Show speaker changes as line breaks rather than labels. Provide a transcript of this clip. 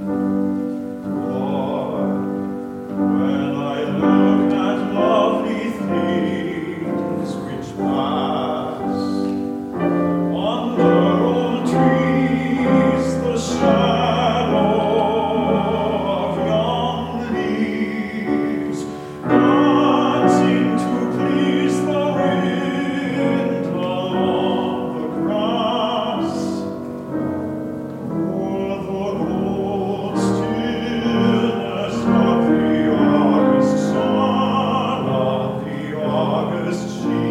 Amen. Christ she?